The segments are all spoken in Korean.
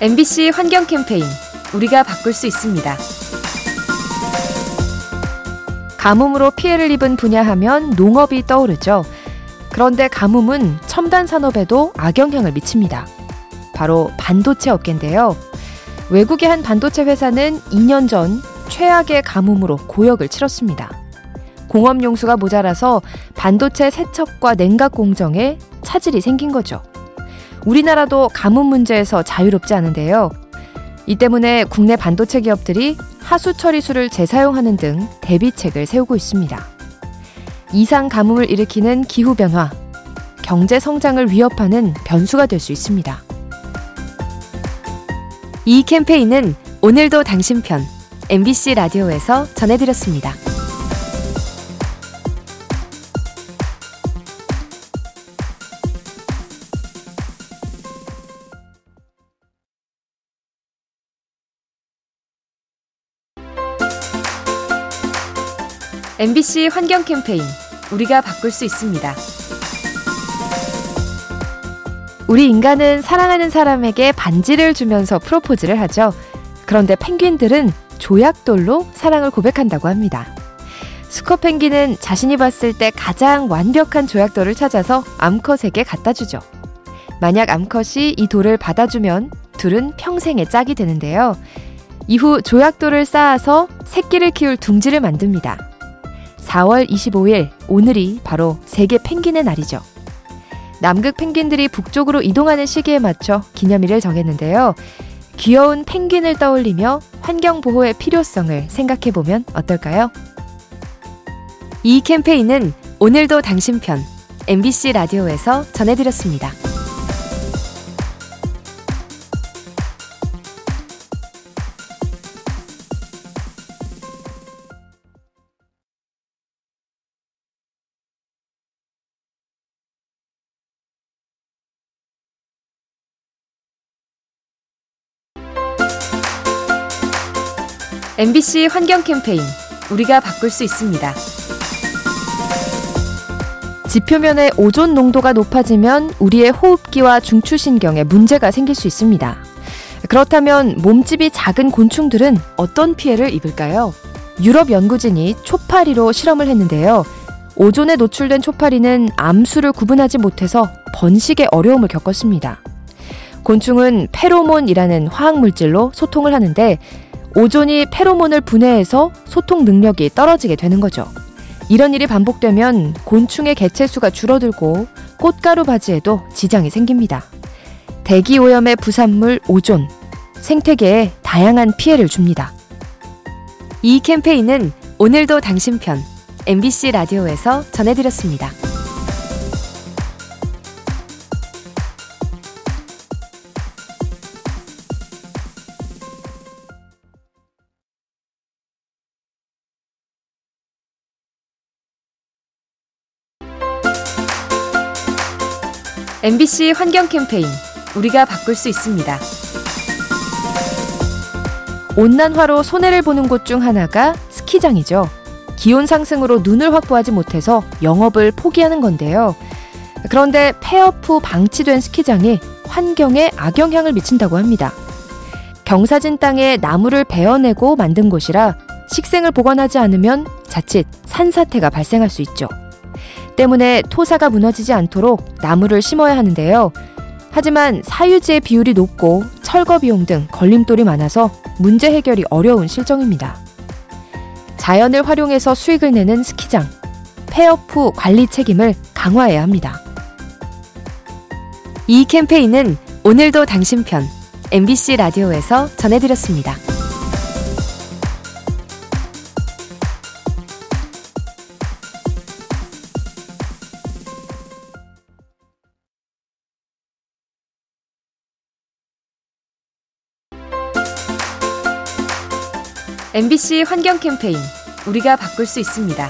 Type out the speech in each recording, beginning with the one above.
MBC 환경 캠페인 우리가 바꿀 수 있습니다. 가뭄으로 피해를 입은 분야 하면 농업이 떠오르죠. 그런데 가뭄은 첨단 산업에도 악영향을 미칩니다. 바로 반도체 업계인데요. 외국의 한 반도체 회사는 2년 전 최악의 가뭄으로 고역을 치렀습니다. 공업 용수가 모자라서 반도체 세척과 냉각 공정에 차질이 생긴 거죠. 우리나라도 가뭄 문제에서 자유롭지 않은데요. 이 때문에 국내 반도체 기업들이 하수 처리수를 재사용하는 등 대비책을 세우고 있습니다. 이상 가뭄을 일으키는 기후 변화, 경제 성장을 위협하는 변수가 될 수 있습니다. 이 캠페인은 오늘도 당신 편 MBC 라디오에서 전해드렸습니다. MBC 환경 캠페인 우리가 바꿀 수 있습니다. 우리 인간은 사랑하는 사람에게 반지를 주면서 프로포즈를 하죠. 그런데 펭귄들은 조약돌로 사랑을 고백한다고 합니다. 수컷 펭귄은 자신이 봤을 때 가장 완벽한 조약돌을 찾아서 암컷에게 갖다 주죠. 만약 암컷이 이 돌을 받아주면 둘은 평생의 짝이 되는데요. 이후 조약돌을 쌓아서 새끼를 키울 둥지를 만듭니다. 4월 25일 오늘이 바로 세계 펭귄의 날이죠. 남극 펭귄들이 북쪽으로 이동하는 시기에 맞춰 기념일을 정했는데요. 귀여운 펭귄을 떠올리며 환경 보호의 필요성을 생각해 보면 어떨까요? 이 캠페인은 오늘도 당신 편 MBC 라디오에서 전해드렸습니다. MBC 환경 캠페인 우리가 바꿀 수 있습니다. 지표면의 오존 농도가 높아지면 우리의 호흡기와 중추신경에 문제가 생길 수 있습니다. 그렇다면 몸집이 작은 곤충들은 어떤 피해를 입을까요? 유럽 연구진이 초파리로 실험을 했는데요. 오존에 노출된 초파리는 암수를 구분하지 못해서 번식에 어려움을 겪었습니다. 곤충은 페로몬이라는 화학물질로 소통을 하는데 오존이 페로몬을 분해해서 소통 능력이 떨어지게 되는 거죠. 이런 일이 반복되면 곤충의 개체수가 줄어들고 꽃가루 바지에도 지장이 생깁니다. 대기 오염의 부산물 오존, 생태계에 다양한 피해를 줍니다. 이 캠페인은 오늘도 당신 편 MBC 라디오에서 전해드렸습니다. MBC 환경 캠페인 우리가 바꿀 수 있습니다. 온난화로 손해를 보는 곳 중 하나가 스키장이죠. 기온 상승으로 눈을 확보하지 못해서 영업을 포기하는 건데요. 그런데 폐업 후 방치된 스키장이 환경에 악영향을 미친다고 합니다. 경사진 땅에 나무를 베어내고 만든 곳이라 식생을 보관하지 않으면 자칫 산사태가 발생할 수 있죠. 때문에 토사가 무너지지 않도록 나무를 심어야 하는데요. 하지만 사유지의 비율이 높고 철거 비용 등 걸림돌이 많아서 문제 해결이 어려운 실정입니다. 자연을 활용해서 수익을 내는 스키장. 폐업 후 관리 책임을 강화해야 합니다. 이 캠페인은 오늘도 당신 편 MBC 라디오에서 전해드렸습니다. MBC 환경 캠페인 우리가 바꿀 수 있습니다.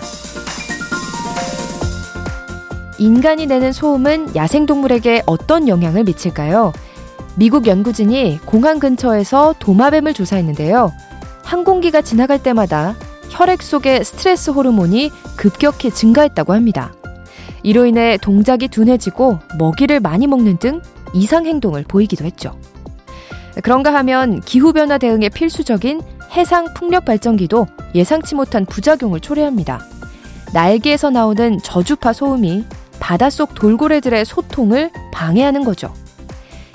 인간이 내는 소음은 야생동물에게 어떤 영향을 미칠까요? 미국 연구진이 공항 근처에서 도마뱀을 조사했는데요. 항공기가 지나갈 때마다 혈액 속의 스트레스 호르몬이 급격히 증가했다고 합니다. 이로 인해 동작이 둔해지고 먹이를 많이 먹는 등 이상 행동을 보이기도 했죠. 그런가 하면 기후변화 대응에 필수적인 해상 풍력 발전기도 예상치 못한 부작용을 초래합니다. 날개에서 나오는 저주파 소음이 바닷속 돌고래들의 소통을 방해하는 거죠.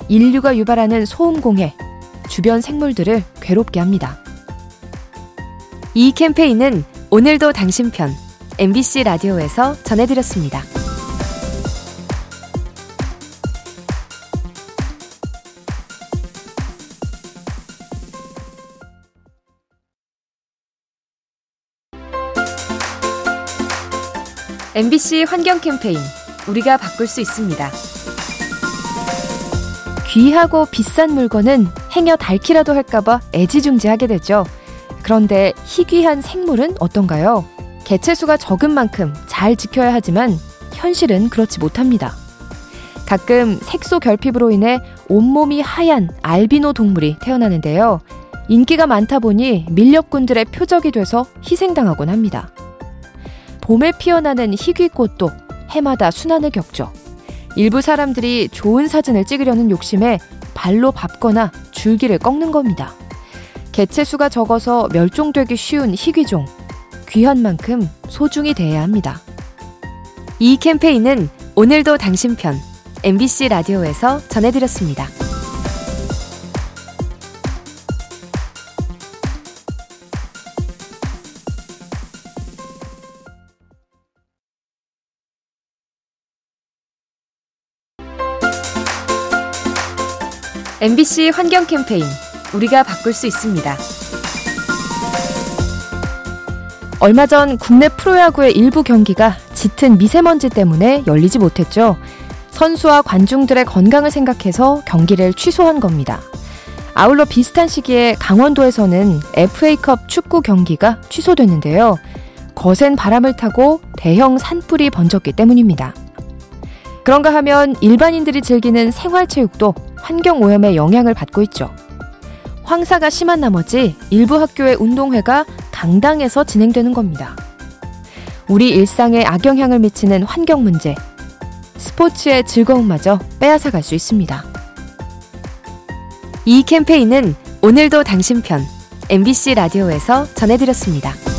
인류가 유발하는 소음 공해, 주변 생물들을 괴롭게 합니다. 이 캠페인은 오늘도 당신 편 MBC 라디오에서 전해드렸습니다. MBC 환경 캠페인 우리가 바꿀 수 있습니다. 귀하고 비싼 물건은 행여 닳기라도 할까봐 애지중지하게 되죠. 그런데 희귀한 생물은 어떤가요? 개체수가 적은 만큼 잘 지켜야 하지만 현실은 그렇지 못합니다. 가끔 색소 결핍으로 인해 온몸이 하얀 알비노 동물이 태어나는데요. 인기가 많다 보니 밀렵꾼들의 표적이 돼서 희생당하곤 합니다. 봄에 피어나는 희귀꽃도 해마다 순환을 겪죠. 일부 사람들이 좋은 사진을 찍으려는 욕심에 발로 밟거나 줄기를 꺾는 겁니다. 개체수가 적어서 멸종되기 쉬운 희귀종. 귀한 만큼 소중히 대해야 합니다. 이 캠페인은 오늘도 당신 편 MBC 라디오에서 전해드렸습니다. MBC 환경 캠페인 우리가 바꿀 수 있습니다. 얼마 전 국내 프로야구의 일부 경기가 짙은 미세먼지 때문에 열리지 못했죠. 선수와 관중들의 건강을 생각해서 경기를 취소한 겁니다. 아울러 비슷한 시기에 강원도에서는 FA컵 축구 경기가 취소됐는데요. 거센 바람을 타고 대형 산불이 번졌기 때문입니다. 그런가 하면 일반인들이 즐기는 생활체육도 환경오염의 영향을 받고 있죠. 황사가 심한 나머지 일부 학교의 운동회가 강당에서 진행되는 겁니다. 우리 일상에 악영향을 미치는 환경 문제, 스포츠의 즐거움마저 빼앗아갈 수 있습니다. 이 캠페인은 오늘도 당신 편 MBC 라디오에서 전해드렸습니다.